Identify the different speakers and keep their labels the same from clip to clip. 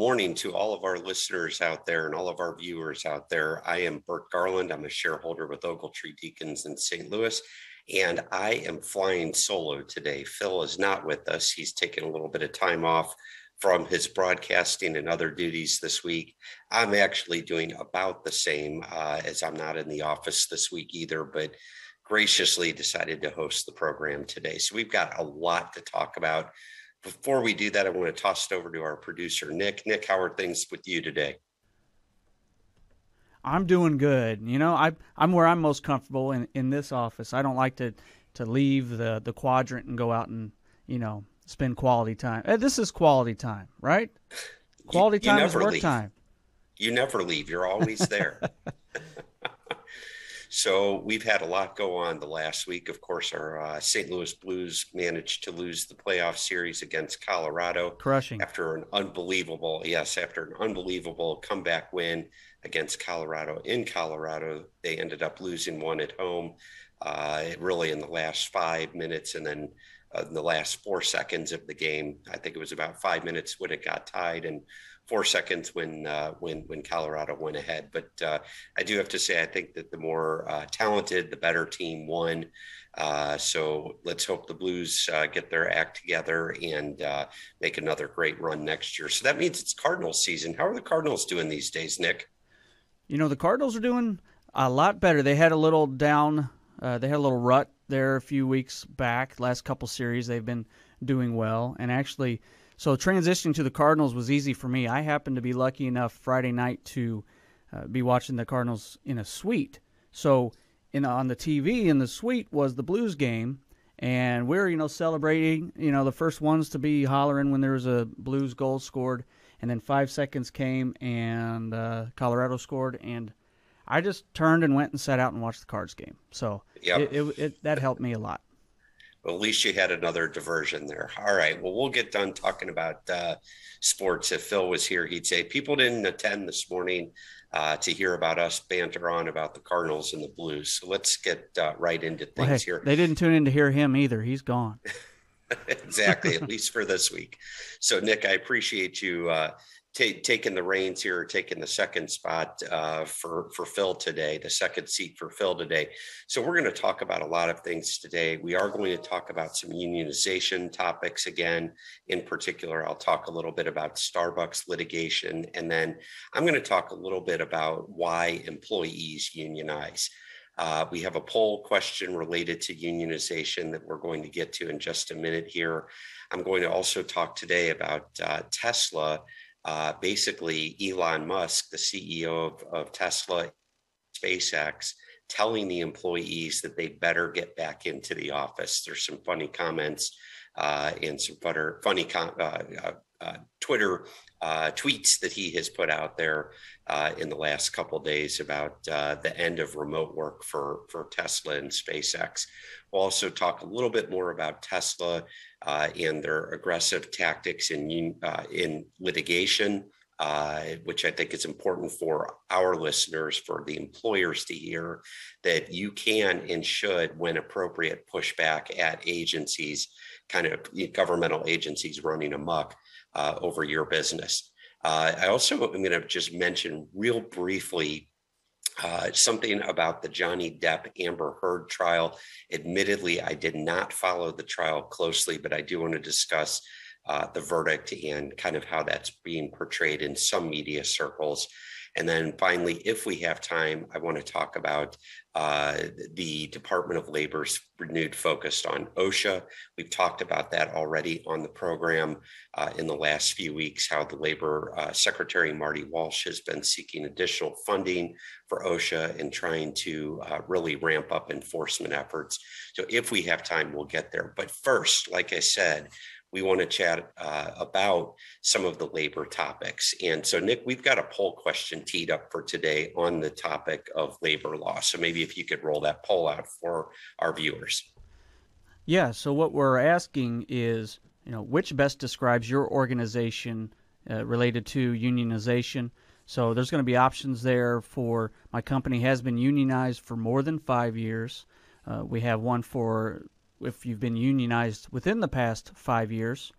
Speaker 1: morning to all of our listeners out there and all of our viewers out there. I am Bert Garland. I'm a shareholder with Ogletree Deakins in St. Louis, and I am flying solo today. Phil is not with us. He's taking a little bit of time off from his broadcasting and other duties this week. I'm actually doing about the same uh, as I'm not in the office this week either, but graciously decided to host the program today. So we've got a lot to talk about before we do that, I want to toss it over to our producer, Nick. Nick, how are things with you today?
Speaker 2: I'm doing good. You know, I I'm where I'm most comfortable in, in this office. I don't like to to leave the the quadrant and go out and you know spend quality time. Uh, this is quality time, right? Quality you, you time is work
Speaker 1: leave.
Speaker 2: time.
Speaker 1: You never leave. You're always there. So we've had a lot go on the last week. Of course, our uh, St. Louis Blues managed to lose the playoff series against Colorado,
Speaker 2: crushing
Speaker 1: after an unbelievable yes, after an unbelievable comeback win against Colorado in Colorado. They ended up losing one at home, uh, really in the last five minutes, and then. Uh, in the last four seconds of the game, I think it was about five minutes when it got tied, and four seconds when uh, when when Colorado went ahead. But uh, I do have to say, I think that the more uh, talented, the better team won. Uh, so let's hope the Blues uh, get their act together and uh, make another great run next year. So that means it's Cardinals season. How are the Cardinals doing these days, Nick?
Speaker 2: You know, the Cardinals are doing a lot better. They had a little down. they had a little rut there a few weeks back. Last couple series, they've been doing well, and actually so transitioning to the Cardinals was easy for me. I happened to be lucky enough Friday night to uh, be watching the Cardinals in a suite. So in on the TV in the suite was the Blues game, and we're you know celebrating. You know the first ones to be hollering when there was a Blues goal scored, and then five seconds came and uh, Colorado scored, and I just turned and went and sat out and watched the Cards game. So yep. it, it, it, that helped me a lot.
Speaker 1: Well, at least you had another diversion there. All right. Well, we'll get done talking about uh, sports. If Phil was here, he'd say people didn't attend this morning uh, to hear about us banter on about the Cardinals and the Blues. So let's get uh, right into things well, hey, here.
Speaker 2: They didn't tune in to hear him either. He's gone.
Speaker 1: exactly, at least for this week. So, Nick, I appreciate you uh, taking the reins here, taking the second spot uh, for for Phil today, the second seat for Phil today. So we're going to talk about a lot of things today. We are going to talk about some unionization topics again. In particular, I'll talk a little bit about Starbucks litigation, and then I'm going to talk a little bit about why employees unionize. Uh, we have a poll question related to unionization that we're going to get to in just a minute here. I'm going to also talk today about uh, Tesla uh, basically Elon Musk, the CEO of, of Tesla, SpaceX, telling the employees that they better get back into the office. There's some funny comments uh, and some butter, funny com- uh, uh, uh Twitter uh, tweets that he has put out there uh, in the last couple days about the end of remote work for, for Tesla and SpaceX. We'll also talk a little bit more about Tesla uh, and their aggressive tactics in, uh, in litigation, uh, which I think is important for our listeners, for the employers to hear that you can and should, when appropriate, push back at agencies, kind of governmental agencies running amok uh, over your business. Uh, I also am going to just mention real briefly uh, something about the Johnny Depp Amber Heard trial. Admittedly, I did not follow the trial closely, but I do want to discuss uh, the verdict and kind of how that's being portrayed in some media circles. And then finally, if we have time, I want to talk about uh, the Department of Labor's renewed focus on OSHA. We've talked about that already on the program uh, in the last few weeks, how the Labor uh, Secretary Marty Walsh has been seeking additional funding for OSHA and trying to uh, really ramp up enforcement efforts. So if we have time, we'll get there. But first, like I said, we want to chat uh, about some of the labor topics. And so, Nick, we've got a poll question teed up for today on the topic of labor law. So maybe if you could roll that poll out for our viewers.
Speaker 2: Yeah. So what we're asking is, you know, which best describes your organization uh, related to unionization? So there's going to be options there for my company has been unionized for more than five years. Uh, we have one for if you've been unionized within the past five years.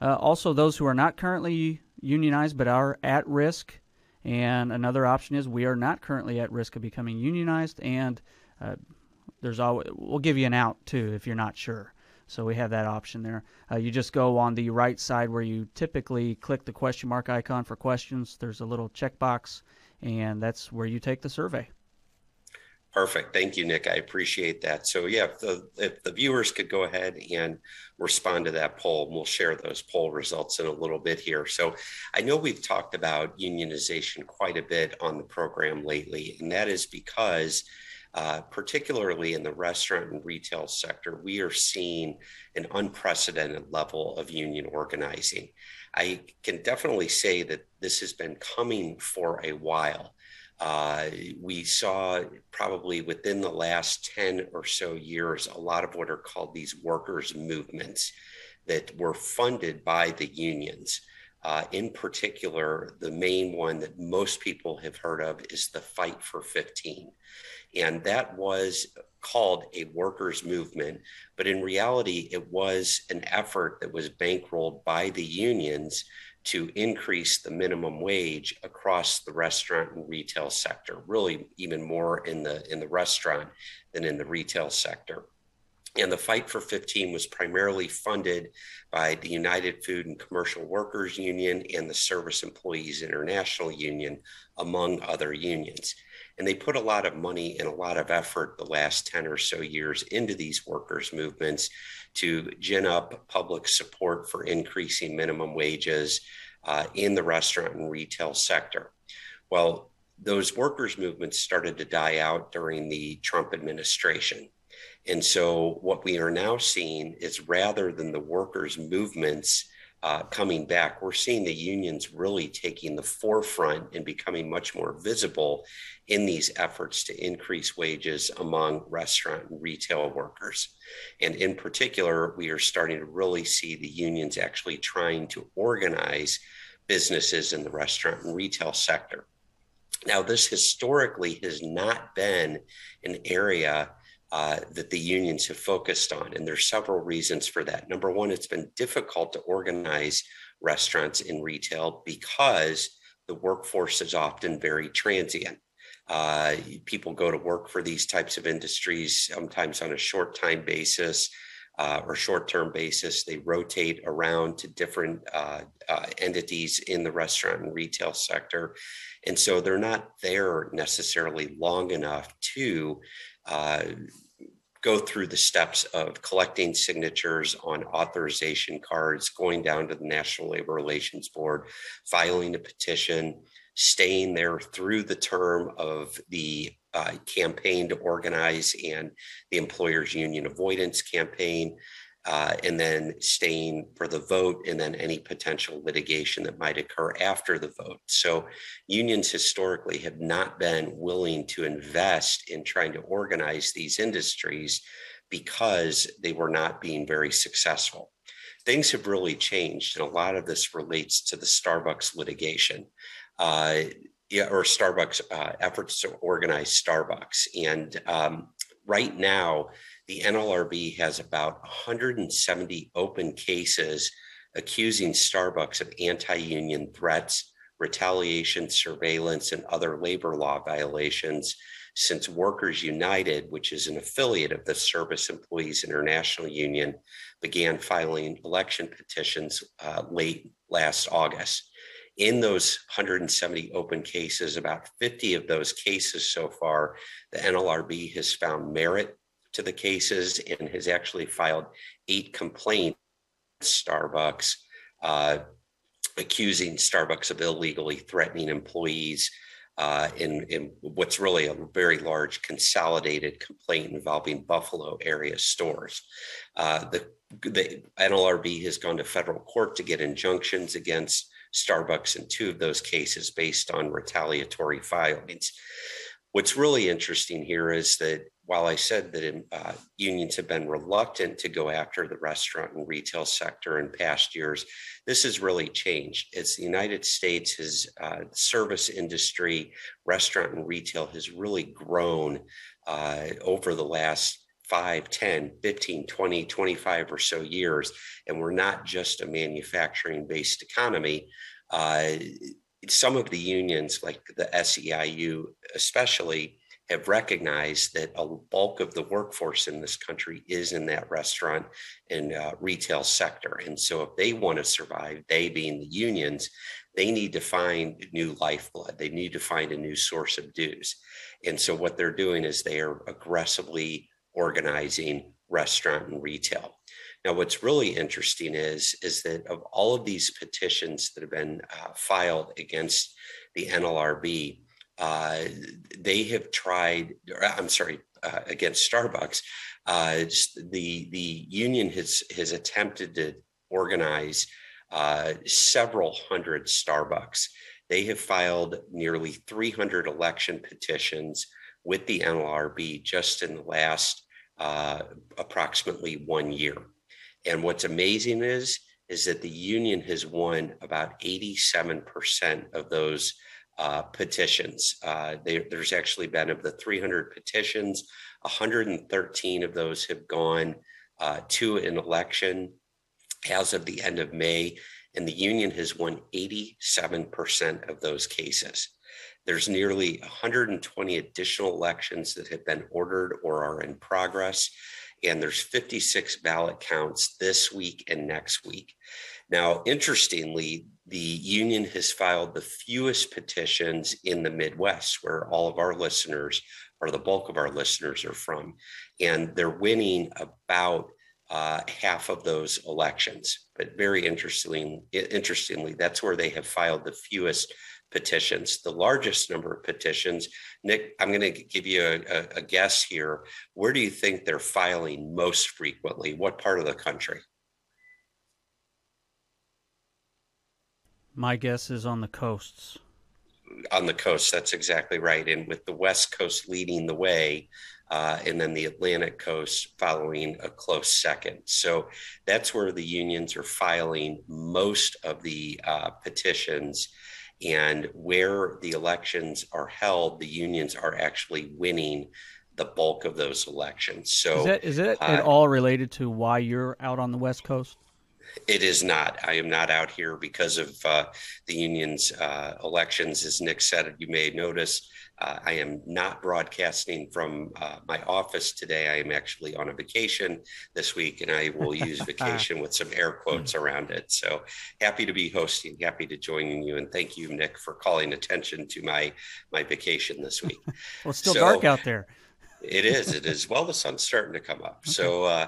Speaker 2: Uh, also, those who are not currently unionized but are at risk. And another option is we are not currently at risk of becoming unionized, and uh, there's always we'll give you an out too if you're not sure. So we have that option there. Uh, you just go on the right side where you typically click the question mark icon for questions. There's a little checkbox, and that's where you take the survey.
Speaker 1: Perfect. Thank you, Nick. I appreciate that. So yeah, if the, if the viewers could go ahead and respond to that poll, and we'll share those poll results in a little bit here. So I know we've talked about unionization quite a bit on the program lately, and that is because uh, particularly in the restaurant and retail sector, we are seeing an unprecedented level of union organizing. I can definitely say that this has been coming for a while. Uh, we saw probably within the last 10 or so years a lot of what are called these workers' movements that were funded by the unions. Uh, in particular, the main one that most people have heard of is the Fight for 15. And that was called a workers' movement, but in reality, it was an effort that was bankrolled by the unions to increase the minimum wage across the restaurant and retail sector, really even more in the in the restaurant than in the retail sector. And the Fight for 15 was primarily funded by the United Food and Commercial Workers Union and the Service Employees International Union, among other unions. And they put a lot of money and a lot of effort the last 10 or so years into these workers' movements to gin up public support for increasing minimum wages uh, in the restaurant and retail sector. Well, those workers' movements started to die out during the Trump administration. And so, what we are now seeing is rather than the workers' movements uh, coming back, we're seeing the unions really taking the forefront and becoming much more visible in these efforts to increase wages among restaurant and retail workers. And in particular, we are starting to really see the unions actually trying to organize businesses in the restaurant and retail sector. Now, this historically has not been an area uh, that the unions have focused on. And there's several reasons for that. Number one, it's been difficult to organize restaurants in retail because the workforce is often very transient. Uh, people go to work for these types of industries sometimes on a short time basis uh, or short term basis. They rotate around to different uh, uh, entities in the restaurant and retail sector. And so they're not there necessarily long enough to uh, go through the steps of collecting signatures on authorization cards, going down to the National Labor Relations Board, filing a petition, staying there through the term of the uh, campaign to organize and the employers union avoidance campaign, uh, and then staying for the vote and then any potential litigation that might occur after the vote. So, unions historically have not been willing to invest in trying to organize these industries because they were not being very successful. Things have really changed, and a lot of this relates to the Starbucks litigation. Uh, or Starbucks uh, efforts to organize Starbucks. And um, right now, the NLRB has about 170 open cases accusing Starbucks of anti union threats, retaliation, surveillance, and other labor law violations since Workers United, which is an affiliate of the Service Employees International Union, began filing election petitions uh, late last August. In those 170 open cases, about 50 of those cases so far, the NLRB has found merit to the cases and has actually filed eight complaints Starbucks uh, accusing Starbucks of illegally threatening employees uh, in, in, what's really a very large consolidated complaint involving Buffalo area stores. Uh, the, the NLRB has gone to federal court to get injunctions against Starbucks in two of those cases based on retaliatory filings. What's really interesting here is that while I said that uh, unions have been reluctant to go after the restaurant and retail sector in past years, this has really changed. As the United States, has uh, service industry, restaurant and retail has really grown uh, over the last 5, 10, 15, 20, 25 or so years. And we're not just a manufacturing based economy. uh, some of the unions, like the SEIU especially, have recognized that a bulk of the workforce in this country is in that restaurant and uh, retail sector. And so, if they want to survive, they being the unions, they need to find new lifeblood. They need to find a new source of dues. And so, what they're doing is they are aggressively organizing restaurant and retail. Now, what's really interesting is, is that of all of these petitions that have been uh, filed against the NLRB, uh, they have tried, I'm sorry, uh, against Starbucks. Uh, the the union has has attempted to organize uh, several hundred Starbucks. They have filed nearly 300 election petitions with the NLRB just in the last uh, approximately one year. And what's amazing is is that the union has won about 87% of those uh, petitions. Uh, they, there's actually been of the 300 petitions, 113 of those have gone uh, to an election as of the end of May, and the union has won 87% of those cases. There's nearly 120 additional elections that have been ordered or are in progress, and there's 56 ballot counts this week and next week. Now, interestingly, the union has filed the fewest petitions in the Midwest, where all of our listeners or the bulk of our listeners are from, and they're winning about uh, half of those elections. But very interestingly, interestingly, that's where they have filed the fewest petitions. The largest number of petitions, Nick, I'm going to give you a, a, a guess here. Where do you think they're filing most frequently? What part of the country?
Speaker 2: My guess is on the coasts.
Speaker 1: On the coast, that's exactly right. And with the West Coast leading the way, uh, and then the Atlantic coast following a close second. So that's where the unions are filing most of the uh, petitions. And where the elections are held, the unions are actually winning the bulk of those elections. So
Speaker 2: is that, is it uh, at all related to why you're out on the West Coast?
Speaker 1: It is not. I am not out here because of uh, the union's uh, elections. As Nick said, you may notice uh, I am not broadcasting from uh, my office today. I am actually on a vacation this week, and I will use vacation with some air quotes around it. So happy to be hosting, happy to join you, and thank you, Nick, for calling attention to my my vacation this week.
Speaker 2: well, it's still so, dark out there.
Speaker 1: it is. It is. Well, the sun's starting to come up. Okay. So. Uh,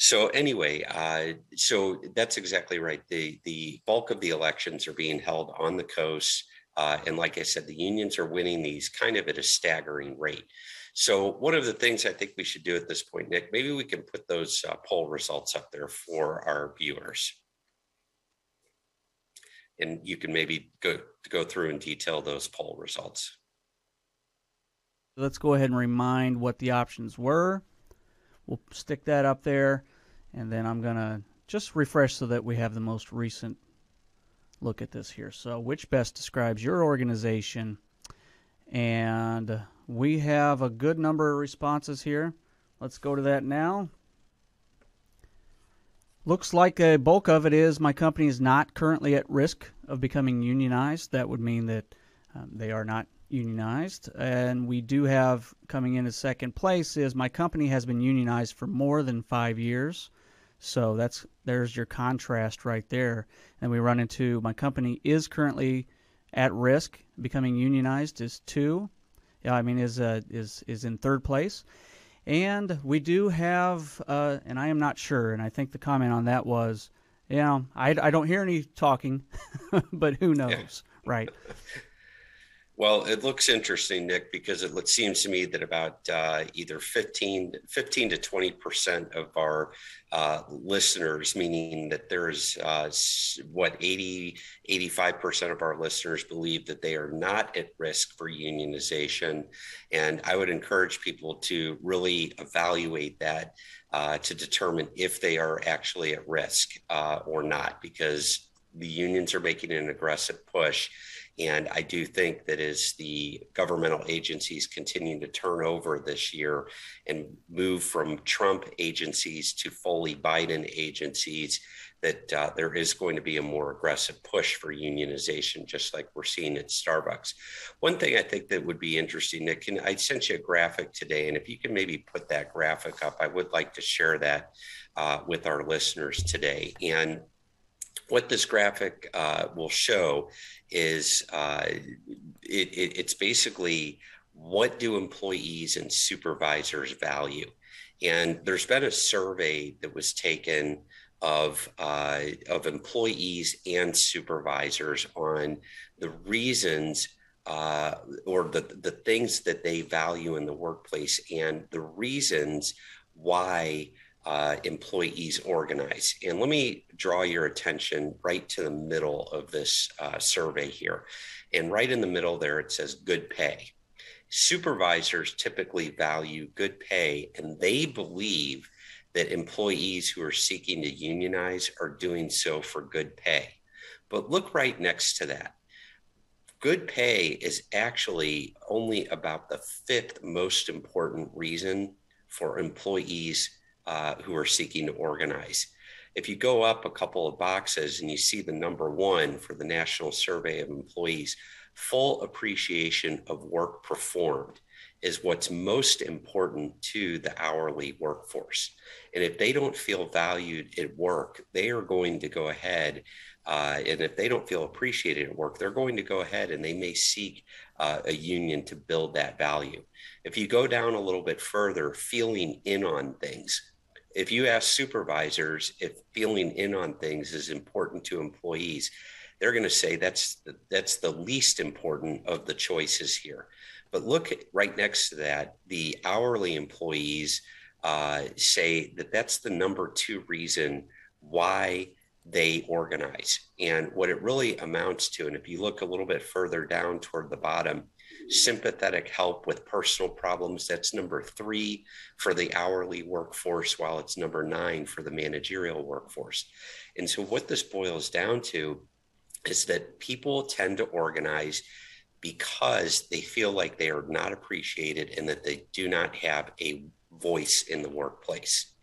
Speaker 1: so anyway, uh, so that's exactly right. The the bulk of the elections are being held on the coast, uh, and like I said, the unions are winning these kind of at a staggering rate. So one of the things I think we should do at this point, Nick, maybe we can put those uh, poll results up there for our viewers, and you can maybe go go through and detail those poll results.
Speaker 2: Let's go ahead and remind what the options were. We'll stick that up there, and then I'm going to just refresh so that we have the most recent look at this here. So, which best describes your organization? And we have a good number of responses here. Let's go to that now. Looks like a bulk of it is my company is not currently at risk of becoming unionized. That would mean that um, they are not unionized. And we do have coming in as second place is my company has been unionized for more than five years. So that's there's your contrast right there. And we run into my company is currently at risk becoming unionized is two. Yeah, I mean is uh, is is in third place. And we do have, uh, and I am not sure, and I think the comment on that was, you know, I, I don't hear any talking, but who knows, yeah. right?
Speaker 1: Well, it looks interesting, Nick, because it seems to me that about uh, either 15, 15 to 20% of our uh, listeners, meaning that there's uh, what 80, 85% of our listeners believe that they are not at risk for unionization. And I would encourage people to really evaluate that uh, to determine if they are actually at risk uh, or not, because the unions are making an aggressive push And I do think that as the governmental agencies continue to turn over this year and move from Trump agencies to fully Biden agencies, that uh, there is going to be a more aggressive push for unionization, just like we're seeing at Starbucks. One thing I think that would be interesting, Nick, can, I sent you a graphic today, and if you can maybe put that graphic up, I would like to share that uh, with our listeners today. And what this graphic uh, will show is uh, it, it, it's basically what do employees and supervisors value? And there's been a survey that was taken of uh, of employees and supervisors on the reasons uh, or the the things that they value in the workplace and the reasons why uh, employees organize. And let me draw your attention right to the middle of this uh, survey here. And right in the middle there, it says good pay. Supervisors typically value good pay and they believe that employees who are seeking to unionize are doing so for good pay. But look right next to that. Good pay is actually only about the fifth most important reason for employees uh, who are seeking to organize. If you go up a couple of boxes and you see the number one for the National Survey of Employees, full appreciation of work performed is what's most important to the hourly workforce. And if they don't feel valued at work, they are going to go ahead. Uh, and if they don't feel appreciated at work, they're going to go ahead and they may seek uh, a union to build that value. If you go down a little bit further, feeling in on things. If you ask supervisors if feeling in on things is important to employees, they're going to say that's the, that's the least important of the choices here. But look right next to that, the hourly employees uh, say that that's the number two reason why they organize. And what it really amounts to, and if you look a little bit further down toward the bottom, sympathetic help with personal problems, that's number three for the hourly workforce, while it's number nine for the managerial workforce. And so, what this boils down to is that people tend to organize because they feel like they are not appreciated and that they do not have a voice in the workplace.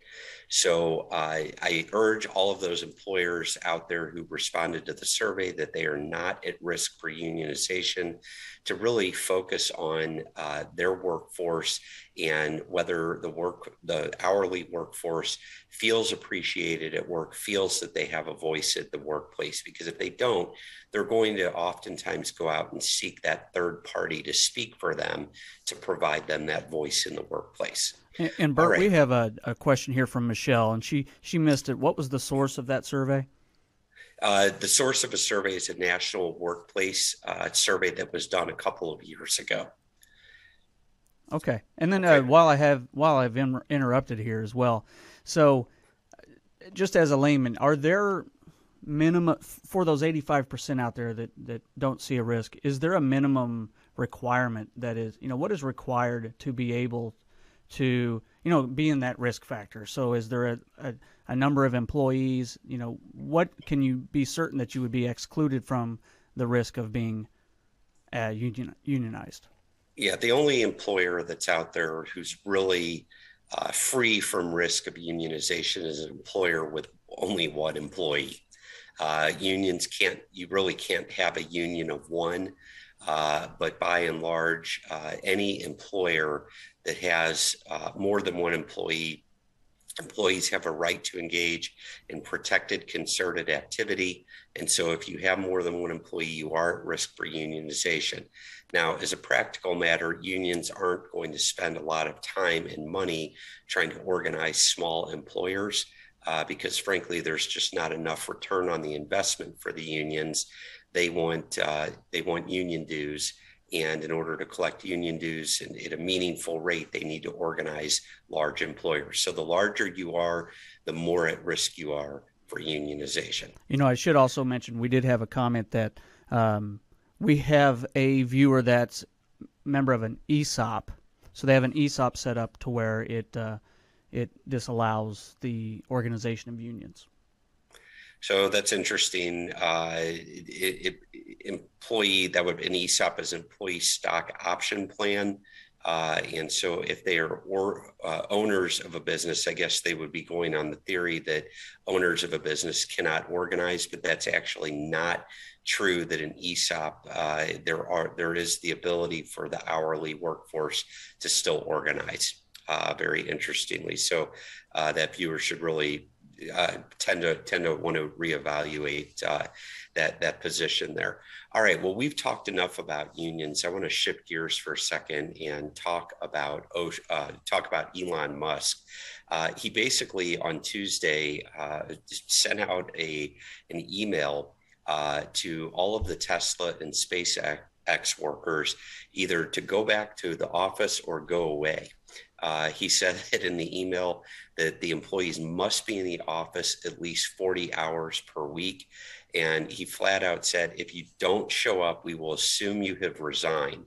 Speaker 1: So uh, I urge all of those employers out there who responded to the survey that they are not at risk for unionization to really focus on uh, their workforce and whether the work, the hourly workforce feels appreciated at work, feels that they have a voice at the workplace. Because if they don't, they're going to oftentimes go out and seek that third party to speak for them to provide them that voice in the workplace.
Speaker 2: And, and Bert, right. we have a, a question here from Michelle, and she she missed it. What was the source of that survey?
Speaker 1: Uh, the source of a survey is a national workplace uh, survey that was done a couple of years ago.
Speaker 2: Okay, and then uh, while I have while I've in, interrupted here as well, so just as a layman, are there minimum for those eighty five percent out there that that don't see a risk? Is there a minimum requirement that is you know what is required to be able to you know being that risk factor? So is there a, a a number of employees, you know, what can you be certain that you would be excluded from the risk of being uh, union, unionized?
Speaker 1: Yeah, the only employer that's out there who's really uh, free from risk of unionization is an employer with only one employee. Uh, unions can't, you really can't have a union of one. Uh, but by and large, uh, any employer that has uh, more than one employee employees have a right to engage in protected concerted activity. And so if you have more than one employee, you are at risk for unionization. Now, as a practical matter, unions aren't going to spend a lot of time and money trying to organize small employers uh, because, frankly, there's just not enough return on the investment for the unions. They want uh, they want union dues and in order to collect union dues and at a meaningful rate, they need to organize large employers. So the larger you are, the more at risk you are for unionization.
Speaker 2: You know, I should also mention we did have a comment that um, we have a viewer that's member of an ESOP. So they have an ESOP set up to where it uh, it disallows the organization of unions.
Speaker 1: So that's interesting. Uh, it, it, employee that would an ESOP is employee stock option plan. Uh, and so, if they are or, uh, owners of a business, I guess they would be going on the theory that owners of a business cannot organize, but that's actually not true. That an ESOP, uh, there are there is the ability for the hourly workforce to still organize. Uh, very interestingly, so uh, that viewer should really uh, tend to tend to want to reevaluate that that position there. All right. Well, we've talked enough about unions. I want to shift gears for a second and talk about uh, talk about Elon Musk. Uh, he basically on Tuesday uh, sent out a an email uh, to all of the Tesla and SpaceX workers, either to go back to the office or go away. Uh, he said it in the email that the employees must be in the office at least 40 hours per week. And he flat out said, if you don't show up, we will assume you have resigned.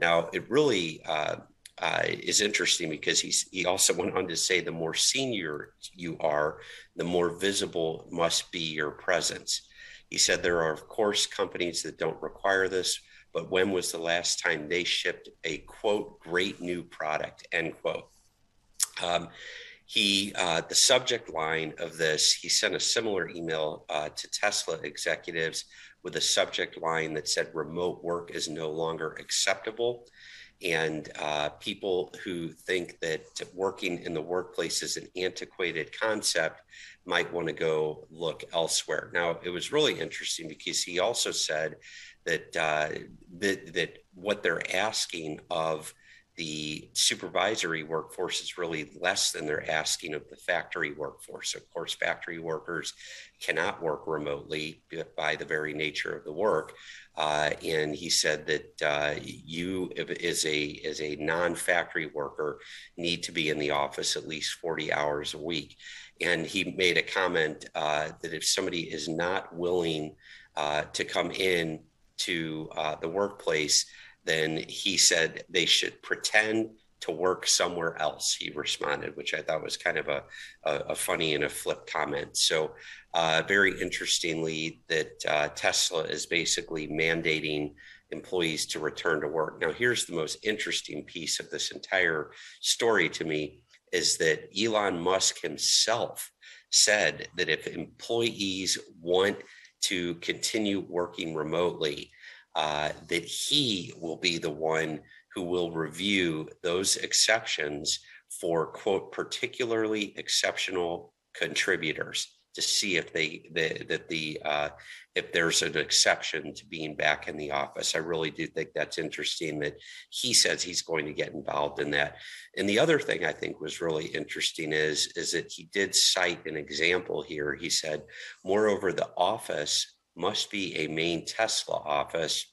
Speaker 1: Now, it really uh, uh, is interesting because he's, he also went on to say the more senior you are, the more visible must be your presence. He said there are, of course, companies that don't require this, but when was the last time they shipped a quote, great new product, end quote? Um, he uh, the subject line of this he sent a similar email uh, to tesla executives with a subject line that said remote work is no longer acceptable and uh, people who think that working in the workplace is an antiquated concept might want to go look elsewhere now it was really interesting because he also said that uh, that, that what they're asking of the supervisory workforce is really less than they're asking of the factory workforce. Of course, factory workers cannot work remotely by the very nature of the work. Uh, and he said that uh, you, as a as a non-factory worker, need to be in the office at least 40 hours a week. And he made a comment uh, that if somebody is not willing uh, to come in to uh, the workplace, then he said they should pretend to work somewhere else. He responded, which I thought was kind of a, a, a funny and a flip comment. So, uh, very interestingly, that uh, Tesla is basically mandating employees to return to work. Now, here's the most interesting piece of this entire story to me is that Elon Musk himself said that if employees want to continue working remotely, uh, that he will be the one who will review those exceptions for quote particularly exceptional contributors to see if they, the, that the uh, if there's an exception to being back in the office. I really do think that's interesting that he says he's going to get involved in that. And the other thing I think was really interesting is is that he did cite an example here. He said, moreover, the office must be a main Tesla office,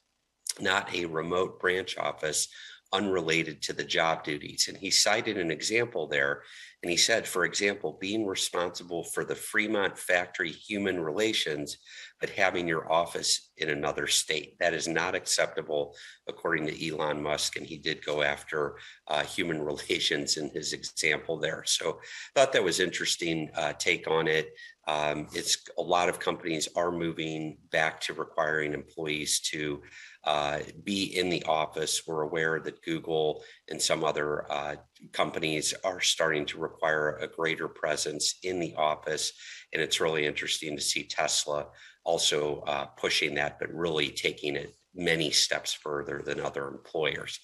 Speaker 1: not a remote branch office unrelated to the job duties. And he cited an example there. And he said, for example, being responsible for the Fremont factory human relations, but having your office in another state. That is not acceptable, according to Elon Musk. And he did go after uh, human relations in his example there. So thought that was interesting uh, take on it. Um, it's a lot of companies are moving back to requiring employees to uh, be in the office. We're aware that Google and some other uh, companies are starting to require a greater presence in the office. And it's really interesting to see Tesla also uh, pushing that, but really taking it many steps further than other employers.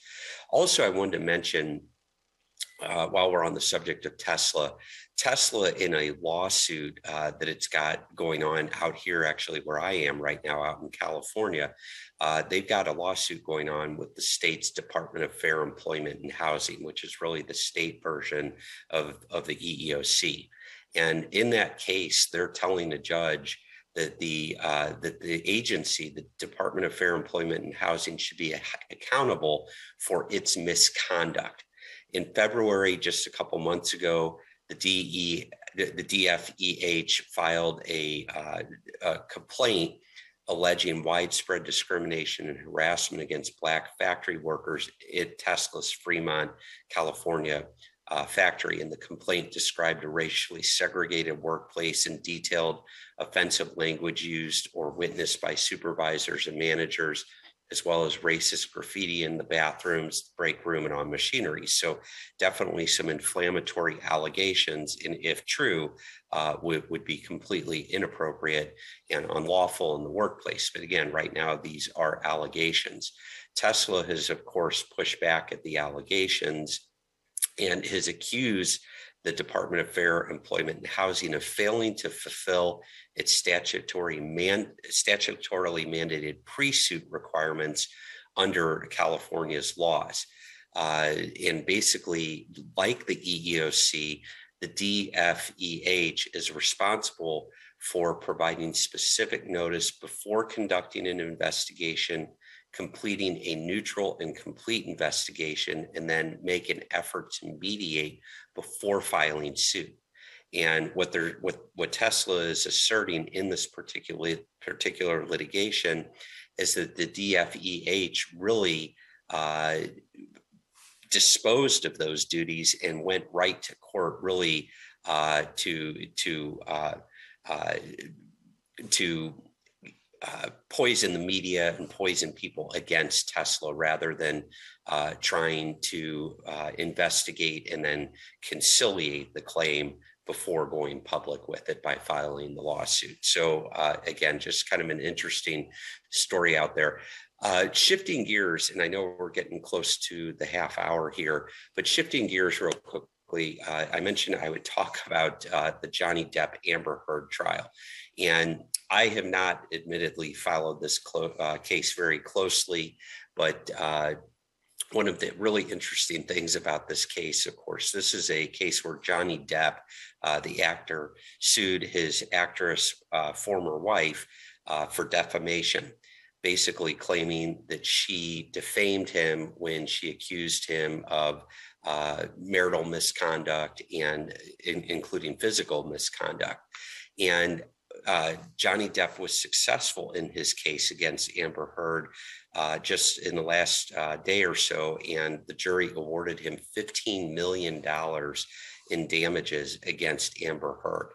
Speaker 1: Also, I wanted to mention uh, while we're on the subject of Tesla, Tesla in a lawsuit uh, that it's got going on out here, actually, where I am right now, out in California, uh, they've got a lawsuit going on with the state's Department of Fair Employment and Housing, which is really the state version of, of the EEOC. And in that case, they're telling the judge that the uh, that the agency, the Department of Fair Employment and Housing, should be accountable for its misconduct in February, just a couple months ago, the DE, the, DFEH filed a, uh, a complaint alleging widespread discrimination and harassment against Black factory workers at Tesla's Fremont, California uh, factory. And the complaint described a racially segregated workplace and detailed offensive language used or witnessed by supervisors and managers, as well as racist graffiti in the bathrooms, break room, and on machinery. So, definitely some inflammatory allegations, and if true, uh, would, would be completely inappropriate and unlawful in the workplace. But again, right now, these are allegations. Tesla has, of course, pushed back at the allegations and has accused the Department of Fair Employment and Housing of failing to fulfill its statutory man, statutorily mandated pre-suit requirements under California's laws. Uh, and basically, like the EEOC, the DFEH is responsible for providing specific notice before conducting an investigation completing a neutral and complete investigation, and then make an effort to mediate before filing suit. And what they're what what Tesla is asserting in this particular particular litigation is that the DFEH really uh, disposed of those duties and went right to court, really uh, to to uh, uh to uh, poison the media and poison people against Tesla rather than uh, trying to uh, investigate and then conciliate the claim before going public with it by filing the lawsuit. So, uh, again, just kind of an interesting story out there. Uh, shifting gears, and I know we're getting close to the half hour here, but shifting gears real quickly, uh, I mentioned I would talk about uh, the Johnny Depp Amber Heard trial. And I have not admittedly followed this clo- uh, case very closely, but uh, one of the really interesting things about this case, of course, this is a case where Johnny Depp, uh, the actor, sued his actress, uh, former wife, uh, for defamation, basically claiming that she defamed him when she accused him of uh, marital misconduct and in, including physical misconduct. And uh, Johnny Depp was successful in his case against Amber Heard uh, just in the last uh, day or so, and the jury awarded him $15 million in damages against Amber Heard.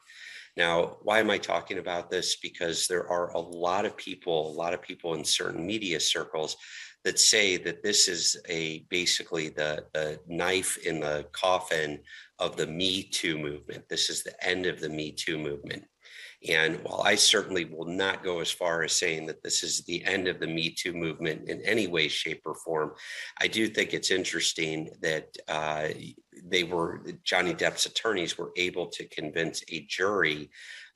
Speaker 1: Now, why am I talking about this? Because there are a lot of people, a lot of people in certain media circles that say that this is a basically the, the knife in the coffin of the Me Too movement. This is the end of the Me Too movement. And while I certainly will not go as far as saying that this is the end of the Me Too movement in any way, shape, or form, I do think it's interesting that uh, they were, Johnny Depp's attorneys were able to convince a jury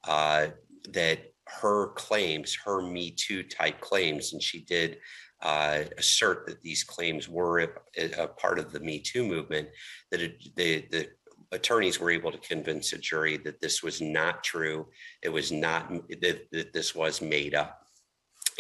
Speaker 1: uh, that her claims, her Me Too type claims, and she did uh, assert that these claims were a, a, part of the Me Too movement, that it, the, the attorneys were able to convince a jury that this was not true. It was not that, that this was made up.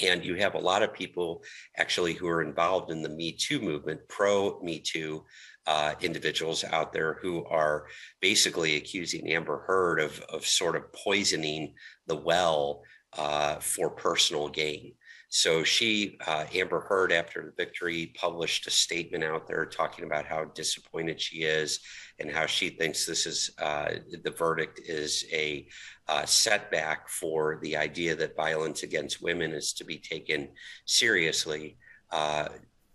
Speaker 1: And you have a lot of people actually who are involved in the Me Too movement, pro Me Too uh, individuals out there who are basically accusing Amber Heard of, of sort of poisoning the well uh, for personal gain. So she, uh, Amber Heard, after the victory, published a statement out there talking about how disappointed she is and how she thinks this is uh, the verdict is a uh, setback for the idea that violence against women is to be taken seriously.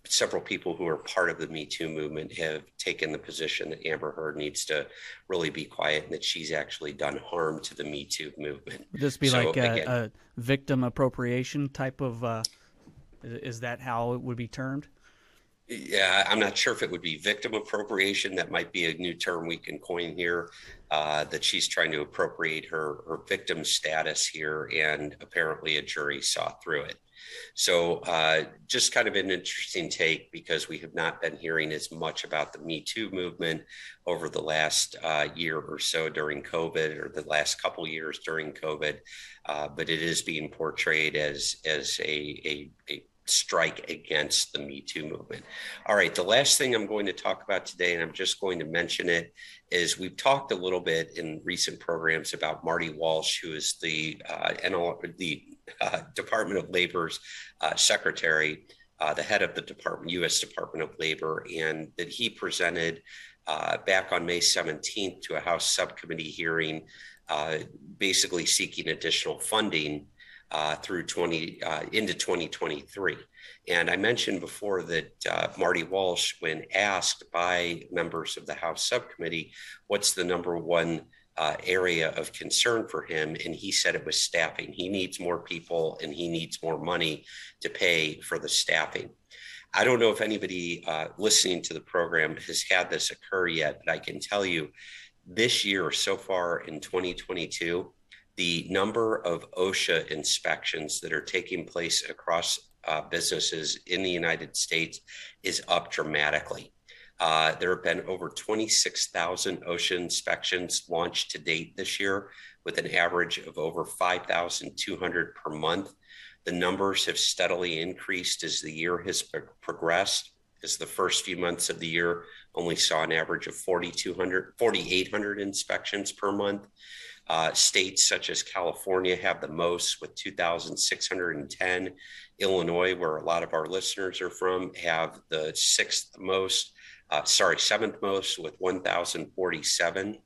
Speaker 1: Several people who are part of the Me Too movement have taken the position that Amber Heard needs to really be quiet and that she's actually done harm to the Me Too movement.
Speaker 2: Would this be so, like a, again, a, victim appropriation type of? Uh, is that how it would be termed?
Speaker 1: Yeah, I'm not sure if it would be victim appropriation. That might be a new term we can coin here. Uh, that she's trying to appropriate her her victim status here, and apparently a jury saw through it. So, uh, just kind of an interesting take because we have not been hearing as much about the Me Too movement over the last uh, year or so during COVID, or the last couple years during COVID. Uh, but it is being portrayed as as a, a, a strike against the Me Too movement. All right, the last thing I'm going to talk about today, and I'm just going to mention it, is we've talked a little bit in recent programs about Marty Walsh, who is the uh, NL, the uh, Department of Labor's uh, secretary, uh, the head of the Department, U.S. Department of Labor, and that he presented uh, back on May 17th to a House subcommittee hearing, uh, basically seeking additional funding through 20 uh, into 2023. And I mentioned before that uh, Marty Walsh, when asked by members of the House subcommittee, what's the number one uh, area of concern for him, and he said it was staffing. He needs more people and he needs more money to pay for the staffing. I don't know if anybody uh, listening to the program has had this occur yet, but I can tell you this year so far in 2022, the number of OSHA inspections that are taking place across uh, businesses in the United States is up dramatically. Uh, there have been over 26,000 OSHA inspections launched to date this year, with an average of over 5,200 per month. The numbers have steadily increased as the year has progressed. As the first few months of the year only saw an average of 4,200, 4,800 inspections per month. Uh, states such as California have the most with 2,610. Illinois, where a lot of our listeners are from, have the sixth most, uh, sorry, seventh most with 1,047.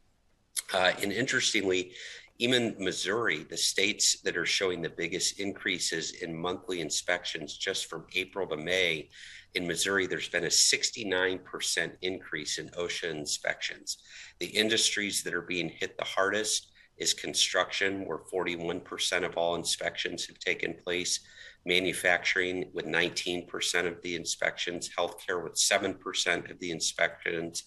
Speaker 1: Uh, and interestingly, even Missouri, the states that are showing the biggest increases in monthly inspections just from April to May, in Missouri, there's been a 69% increase in OSHA inspections. The industries that are being hit the hardest is construction, where 41% of all inspections have taken place, manufacturing with 19% of the inspections, healthcare with 7% of the inspections,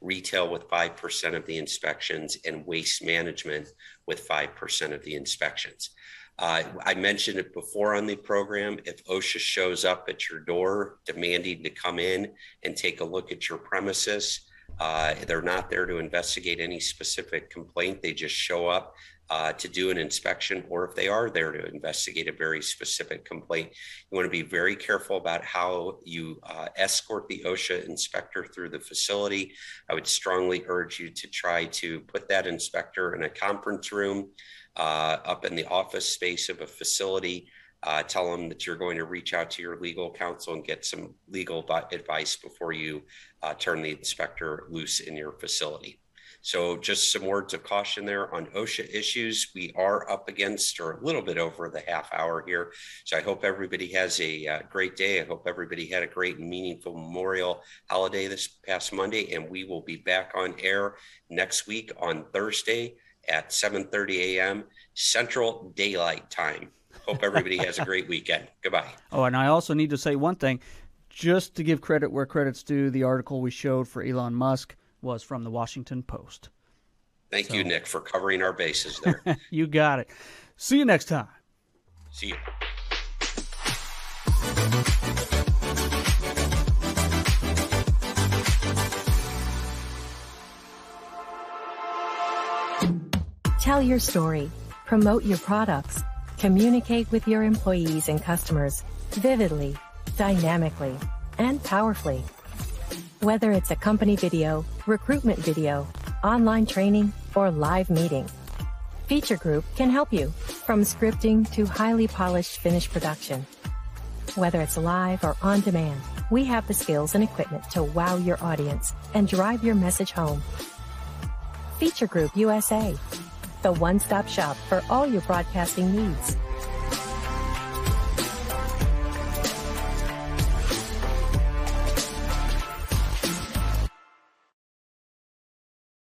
Speaker 1: retail with 5% of the inspections, and waste management with 5% of the inspections. Uh, I mentioned it before on the program. If OSHA shows up at your door demanding to come in and take a look at your premises, uh, they're not there to investigate any specific complaint. They just show up uh, to do an inspection, or if they are there to investigate a very specific complaint, you want to be very careful about how you uh, escort the OSHA inspector through the facility. I would strongly urge you to try to put that inspector in a conference room uh, up in the office space of a facility. Uh, tell them that you're going to reach out to your legal counsel and get some legal advice before you uh, turn the inspector loose in your facility. So, just some words of caution there on OSHA issues. We are up against or a little bit over the half hour here. So, I hope everybody has a uh, great day. I hope everybody had a great and meaningful Memorial holiday this past Monday. And we will be back on air next week on Thursday at 7:30 a.m. Central Daylight Time. Hope everybody has a great weekend. Goodbye.
Speaker 2: Oh, and I also need to say one thing, just to give credit where credit's due. The article we showed for Elon Musk was from the Washington Post.
Speaker 1: Thank so. you, Nick, for covering our bases there.
Speaker 2: you got it. See you next time.
Speaker 1: See you.
Speaker 3: Tell your story, promote your products, communicate with your employees and customers vividly, dynamically, and powerfully. Whether it's a company video, recruitment video, online training, or live meeting, Feature Group can help you from scripting to highly polished finished production. Whether it's live or on demand, we have the skills and equipment to wow your audience and drive your message home. Feature Group USA, the one-stop shop for all your broadcasting needs.